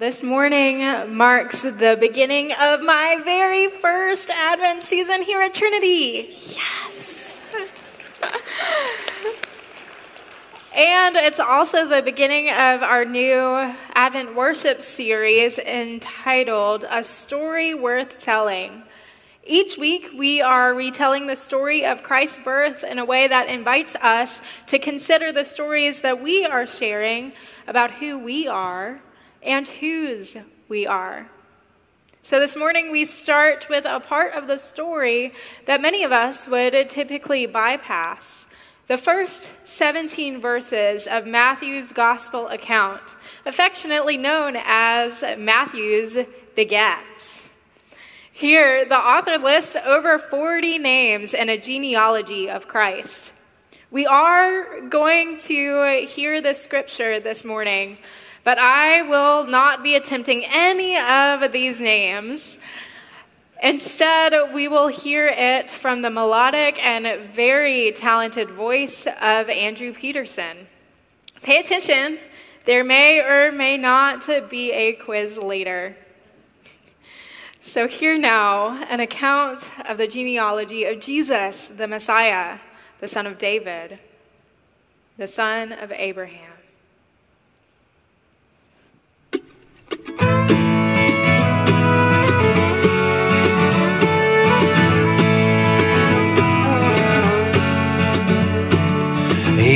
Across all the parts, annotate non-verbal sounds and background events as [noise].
This morning marks the beginning of my very first Advent season here at Trinity. Yes. [laughs] and it's also the beginning of our new Advent worship series entitled A Story Worth Telling. Each week, we are retelling the story of Christ's birth in a way that invites us to consider the stories that we are sharing about who we are and whose we are. So, this morning we start with a part of the story that many of us would typically bypass. The first 17 verses of Matthew's gospel account, affectionately known as Matthew's begats. Here, the author lists over 40 names in a genealogy of Christ. We are going to hear the scripture this morning but I will not be attempting any of these names. Instead, we will hear it from the melodic and very talented voice of Andrew Peterson. Pay attention, there may or may not be a quiz later. [laughs] So, here now an account of the genealogy of Jesus, the Messiah, the son of David, the son of Abraham.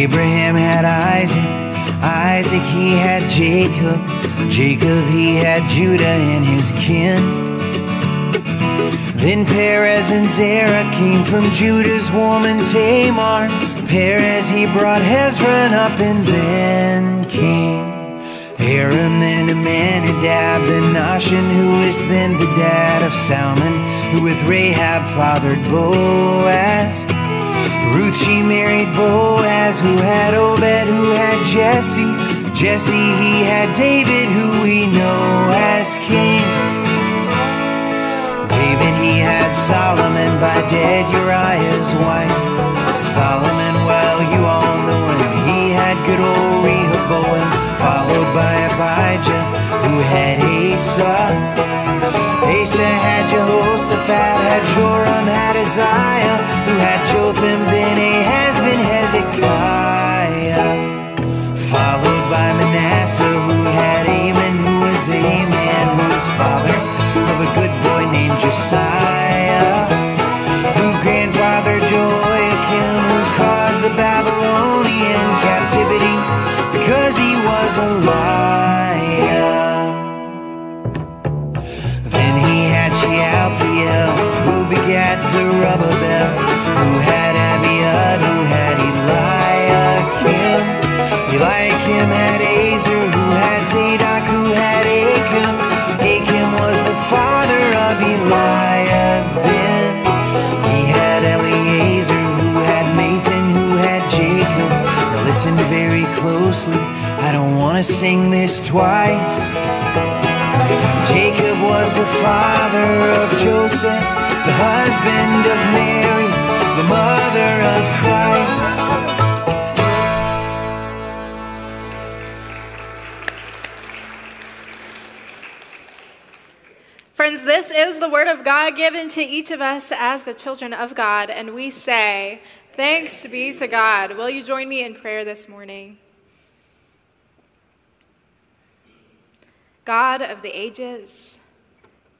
Abraham had Isaac, Isaac he had Jacob, Jacob he had Judah and his kin. Then Perez and Zerah came from Judah's woman Tamar. Perez he brought Hezron up and then came Aram and Amminadab, the Nahshon, who is then the dad of Salmon, who with Rahab fathered Boaz. Ruth, she married Boaz, who had Obed, who had Jesse. Jesse, he had David, who we know as king. David, he had Solomon by dead Uriah's wife. Solomon, well, you all know him. He had good old Rehoboam, followed by Abijah, who had Asa. Asa had Jehoshaphat, had Joram, had Uzziah, who had Jotham, then Ahaz, then Hezekiah. Followed by Manasseh, who had Amon, who was Aman, who was father of a good boy named Josiah, twice. Jacob was the father of Joseph, the husband of Mary, the mother of Christ. Friends, this is the word of God given to each of us as the children of God, and we say, Thanks be to God. Will you join me in prayer this morning? God of the ages.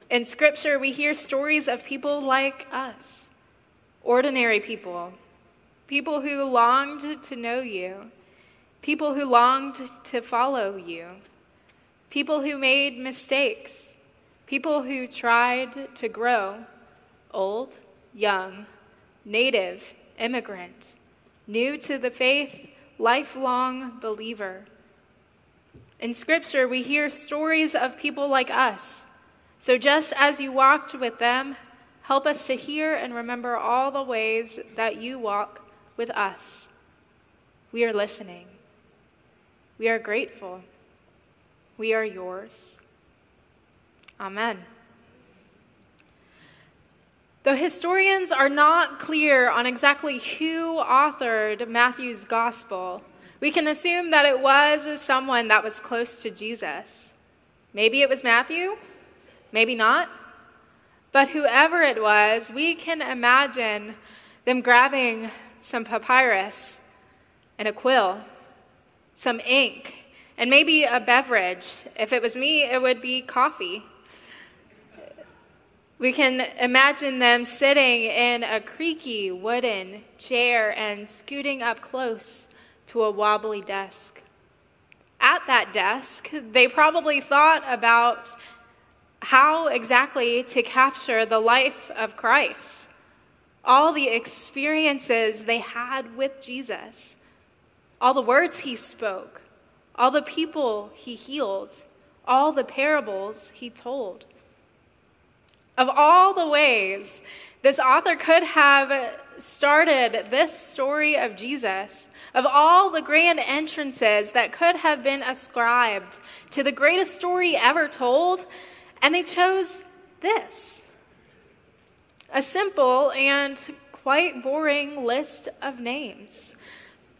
In Scripture, we hear stories of people like us, ordinary people, people who longed to know you, people who longed to follow you, people who made mistakes, people who tried to grow, old, young, native, immigrant, new to the faith, lifelong believer. In Scripture, we hear stories of people like us. So just as you walked with them, help us to hear and remember all the ways that you walk with us. We are listening. We are grateful. We are yours. Amen. Though historians are not clear on exactly who authored Matthew's gospel, we can assume that it was someone that was close to Jesus. Maybe it was Matthew, maybe not. But whoever it was, we can imagine them grabbing some papyrus and a quill, some ink, and maybe a beverage. If it was me, it would be coffee. We can imagine them sitting in a creaky wooden chair and scooting up close to a wobbly desk. At that desk, they probably thought about how exactly to capture the life of Christ, all the experiences they had with Jesus, all the words he spoke, all the people he healed, all the parables he told. Of all the ways this author could have started this story of Jesus, of all the grand entrances that could have been ascribed to the greatest story ever told, and they chose this a simple and quite boring list of names.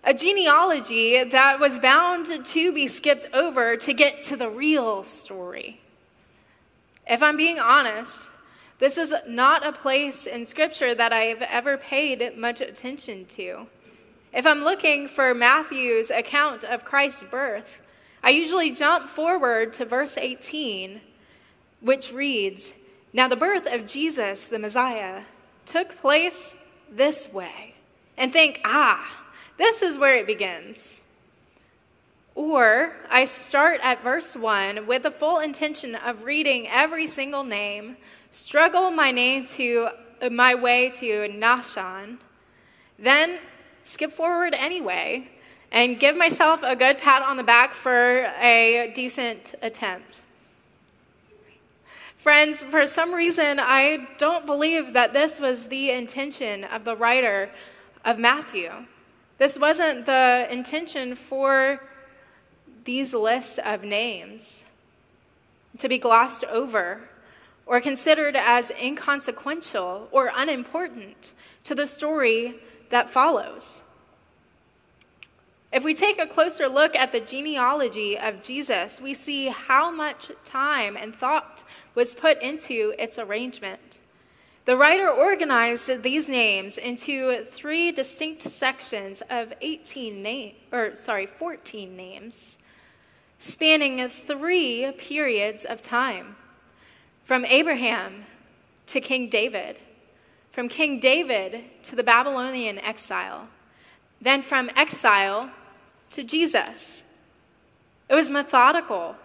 A genealogy that was bound to be skipped over to get to the real story. If I'm being honest, this is not a place in Scripture that I've ever paid much attention to. If I'm looking for Matthew's account of Christ's birth, I usually jump forward to verse 18, which reads Now the birth of Jesus, the Messiah, took place this way, and think, ah, this is where it begins. Or I start at verse 1 with the full intention of reading every single name struggle my name to uh, my way to Nahshon, then skip forward anyway and give myself a good pat on the back for a decent attempt. Friends, for some reason, I don't believe that this was the intention of the writer of Matthew. This wasn't the intention for these lists of names to be glossed over or considered as inconsequential or unimportant to the story that follows. If we take a closer look at the genealogy of Jesus, we see how much time and thought was put into its arrangement. The writer organized these names into three distinct sections of 18 name, or sorry, 14 names, spanning three periods of time. From Abraham to King David, from King David to the Babylonian exile, then from exile to Jesus. It was methodical,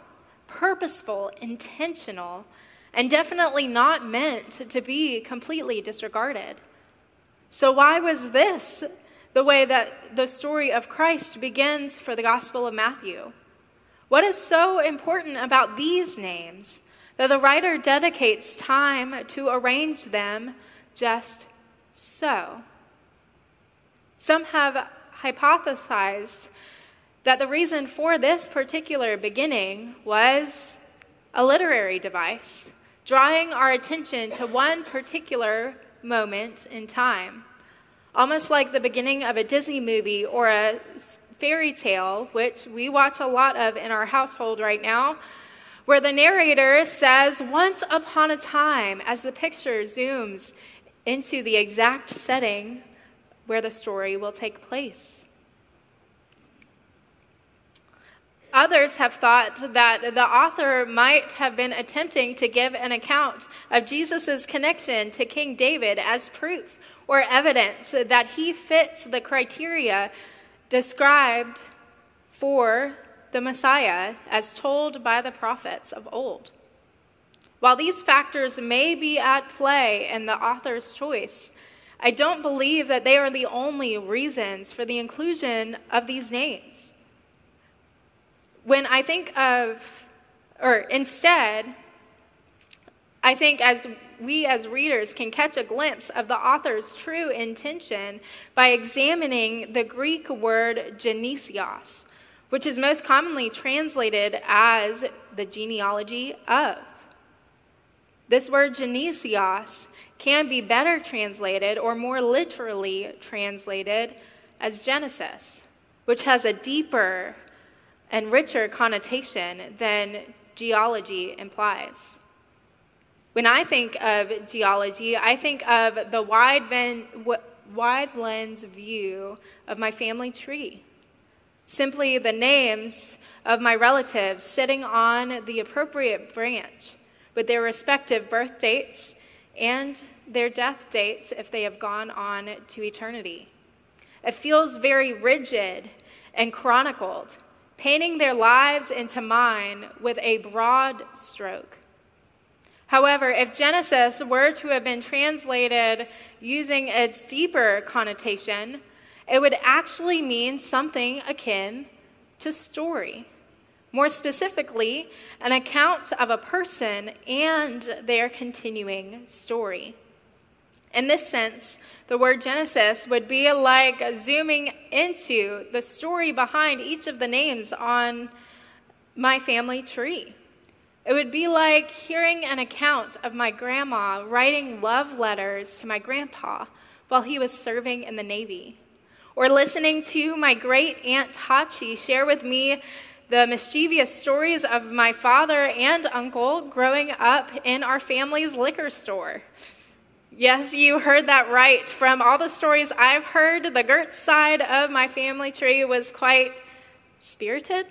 purposeful, intentional, and definitely not meant to be completely disregarded. So, why was this the way that the story of Christ begins for the Gospel of Matthew? What is so important about these names that the writer dedicates time to arrange them just so. Some have hypothesized that the reason for this particular beginning was a literary device, drawing our attention to one particular moment in time. Almost like the beginning of a Disney movie or a fairy tale, which we watch a lot of in our household right now, where the narrator says, Once upon a time, as the picture zooms into the exact setting where the story will take place. Others have thought that the author might have been attempting to give an account of Jesus' connection to King David as proof or evidence that he fits the criteria described for the Messiah as told by the prophets of old. While these factors may be at play in the author's choice, I don't believe that they are the only reasons for the inclusion of these names. When I think of, or instead, I think as we as readers can catch a glimpse of the author's true intention by examining the Greek word genesios, which is most commonly translated as the genealogy of. This word genesios can be better translated or more literally translated as Genesis, which has a deeper and richer connotation than genealogy implies. When I think of genealogy, I think of the wide, ven- wide lens view of my family tree. Simply the names of my relatives sitting on the appropriate branch with their respective birth dates and their death dates if they have gone on to eternity. It feels very rigid and chronicled, painting their lives into mine with a broad stroke. However, if Genesis were to have been translated using its deeper connotation, it would actually mean something akin to story. More specifically, an account of a person and their continuing story. In this sense, the word Genesis would be like zooming into the story behind each of the names on my family tree. It would be like hearing an account of my grandma writing love letters to my grandpa while he was serving in the Navy, or listening to my great aunt Hachi share with me the mischievous stories of my father and uncle growing up in our family's liquor store. Yes, you heard that right. From all the stories I've heard, the Gertz side of my family tree was quite spirited.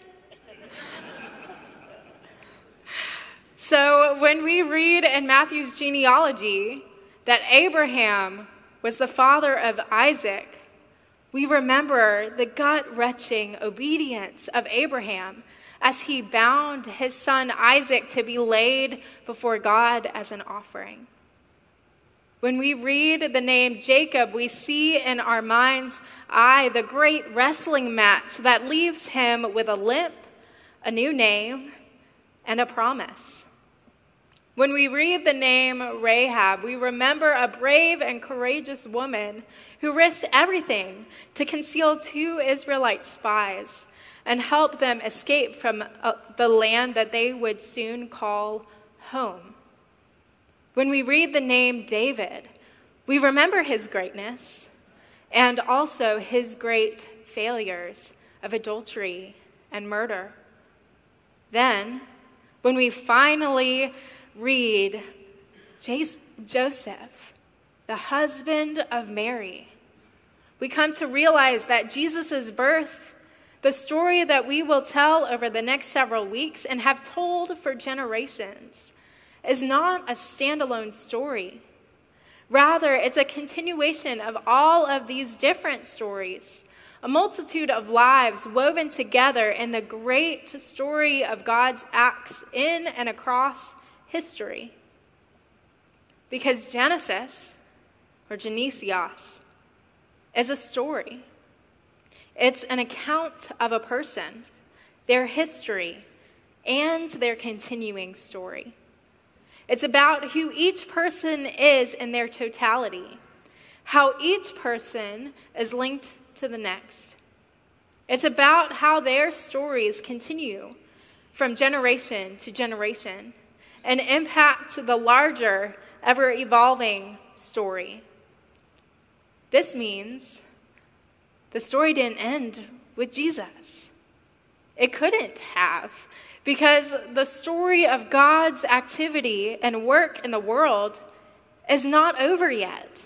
So when we read in Matthew's genealogy that Abraham was the father of Isaac, we remember the gut wrenching obedience of Abraham as he bound his son Isaac to be laid before God as an offering. When we read the name Jacob, we see in our mind's eye the great wrestling match that leaves him with a limp, a new name, and a promise. When we read the name Rahab, we remember a brave and courageous woman who risked everything to conceal two Israelite spies and help them escape from uh, the land that they would soon call home. When we read the name David, we remember his greatness and also his great failures of adultery and murder. Then, when we finally read Joseph, the husband of Mary, we come to realize that Jesus' birth, the story that we will tell over the next several weeks and have told for generations, is not a standalone story. Rather, it's a continuation of all of these different stories, a multitude of lives woven together in the great story of God's acts in and across history. Because Genesis, or Genesios, is a story. It's an account of a person, their history, and their continuing story. It's about who each person is in their totality, how each person is linked to the next. It's about how their stories continue from generation to generation and impact the larger, ever evolving story. This means the story didn't end with Jesus. It couldn't have, because the story of God's activity and work in the world is not over yet.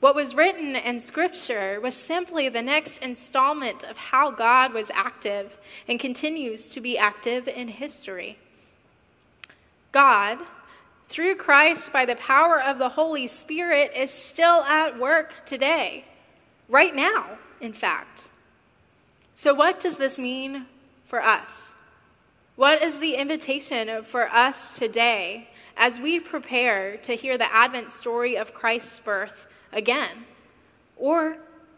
What was written in Scripture was simply the next installment of how God was active and continues to be active in history. God, through Christ by the power of the Holy Spirit, is still at work today, right now, in fact. So, what does this mean for us? What is the invitation for us today as we prepare to hear the Advent story of Christ's birth again, or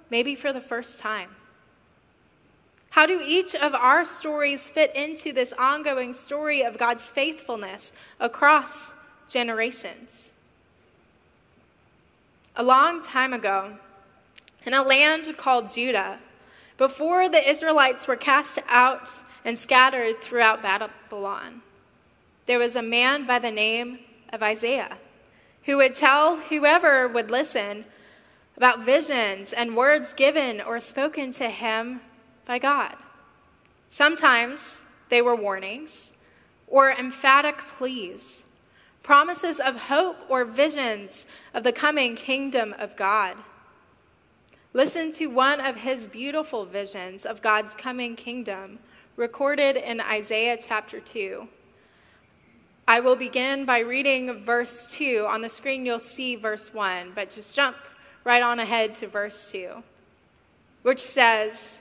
maybe for the first time? How do each of our stories fit into this ongoing story of God's faithfulness across generations? A long time ago, in a land called Judah, before the Israelites were cast out and scattered throughout Babylon, there was a man by the name of Isaiah who would tell whoever would listen about visions and words given or spoken to him by God. Sometimes they were warnings, or emphatic pleas, promises of hope or visions of the coming kingdom of God. Listen to one of his beautiful visions of God's coming kingdom recorded in Isaiah chapter 2. I will begin by reading verse 2. On the screen, you'll see verse 1, but just jump right on ahead to verse 2, which says,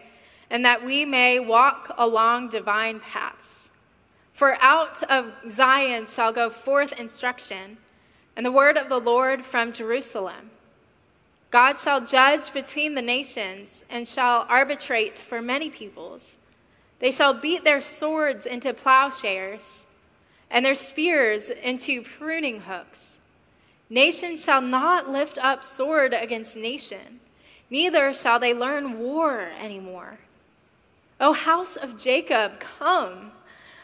and that we may walk along divine paths. For out of Zion shall go forth instruction, and the word of the Lord from Jerusalem. God shall judge between the nations, and shall arbitrate for many peoples. They shall beat their swords into plowshares, and their spears into pruning hooks. Nation shall not lift up sword against nation, neither shall they learn war anymore. O house of Jacob, come.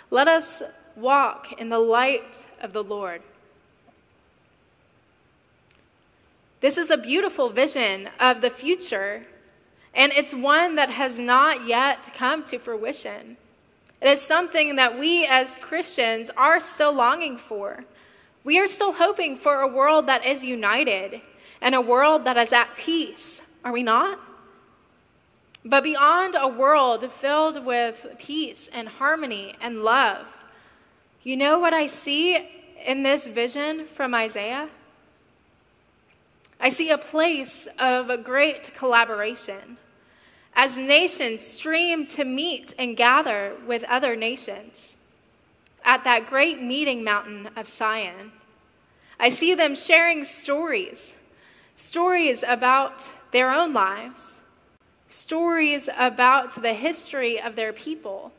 Let us walk in the light of the Lord. This is a beautiful vision of the future, and it's one that has not yet come to fruition. It is something that we as Christians are still longing for. We are still hoping for a world that is united and a world that is at peace, are we not? But beyond a world filled with peace and harmony and love, you know what I see in this vision from Isaiah? I see a place of a great collaboration as nations stream to meet and gather with other nations at that great meeting mountain of Zion. I see them sharing stories, stories about their own lives stories about the history of their people,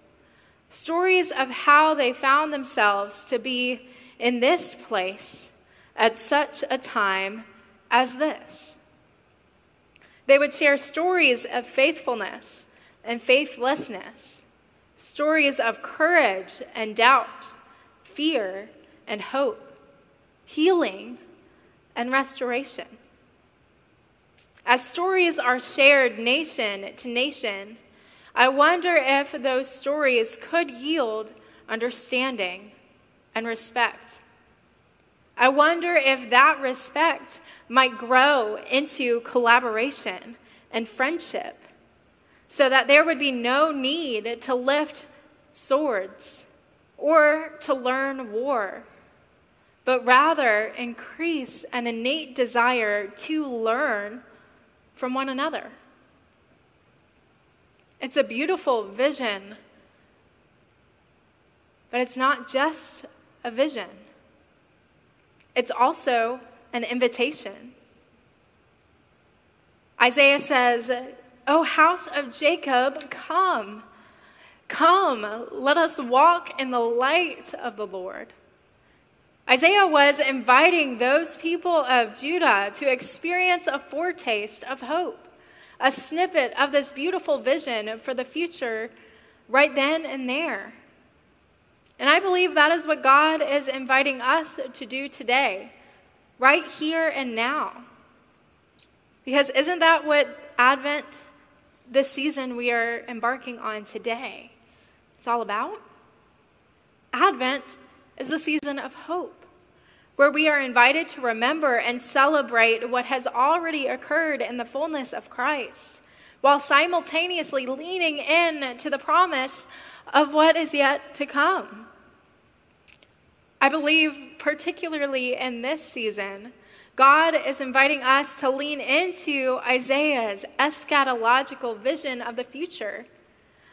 stories of how they found themselves to be in this place at such a time as this. They would share stories of faithfulness and faithlessness, stories of courage and doubt, fear and hope, healing and restoration. As stories are shared nation to nation, I wonder if those stories could yield understanding and respect. I wonder if that respect might grow into collaboration and friendship so that there would be no need to lift swords or to learn war, but rather increase an innate desire to learn from one another. It's a beautiful vision, but it's not just a vision, it's also an invitation. Isaiah says, O house of Jacob, come. Come, let us walk in the light of the Lord. Isaiah was inviting those people of Judah to experience a foretaste of hope, a snippet of this beautiful vision for the future right then and there. And I believe that is what God is inviting us to do today, right here and now. Because isn't that what Advent, this season we are embarking on today, it's all about? Advent is the season of hope where we are invited to remember and celebrate what has already occurred in the fullness of Christ, while simultaneously leaning in to the promise of what is yet to come. I believe, particularly in this season, God is inviting us to lean into Isaiah's eschatological vision of the future,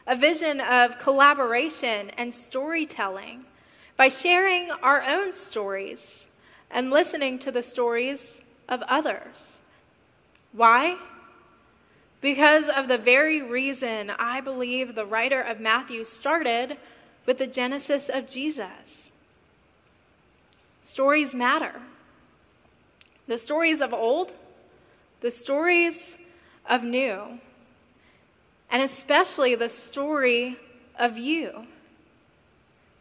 a vision of collaboration and storytelling by sharing our own stories and listening to the stories of others. Why? Because of the very reason I believe the writer of Matthew started with the genesis of Jesus. Stories matter. The stories of old, the stories of new, and especially the story of you.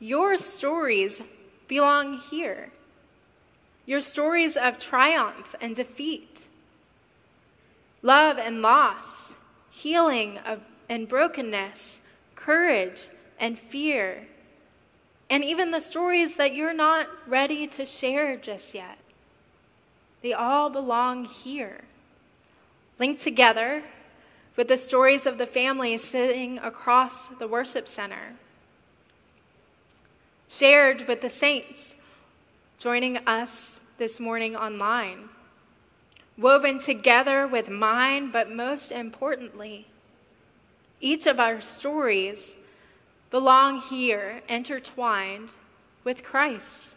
Your stories belong here. Your stories of triumph and defeat, love and loss, healing of, and brokenness, courage and fear, and even the stories that you're not ready to share just yet. They all belong here, linked together with the stories of the family sitting across the worship center, shared with the saints joining us this morning online, woven together with mine, but most importantly, each of our stories belong here, intertwined with Christ.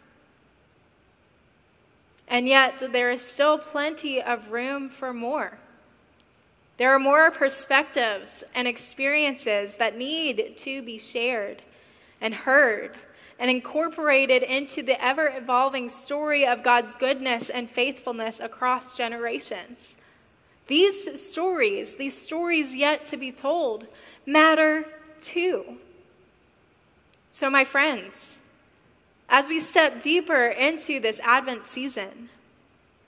And yet, there is still plenty of room for more. There are more perspectives and experiences that need to be shared and heard and incorporated into the ever evolving story of God's goodness and faithfulness across generations. These stories, these stories yet to be told, matter too. So, my friends, as we step deeper into this Advent season,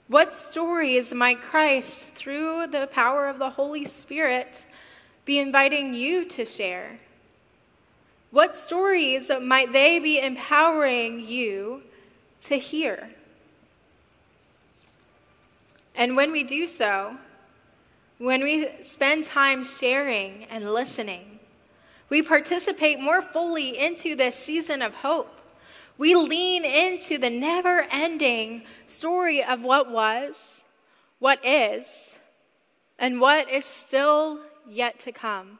what stories might Christ, through the power of the Holy Spirit, be inviting you to share? What stories might they be empowering you to hear? And when we do so, when we spend time sharing and listening, we participate more fully into this season of hope. We lean into the never ending story of what was, what is, and what is still yet to come.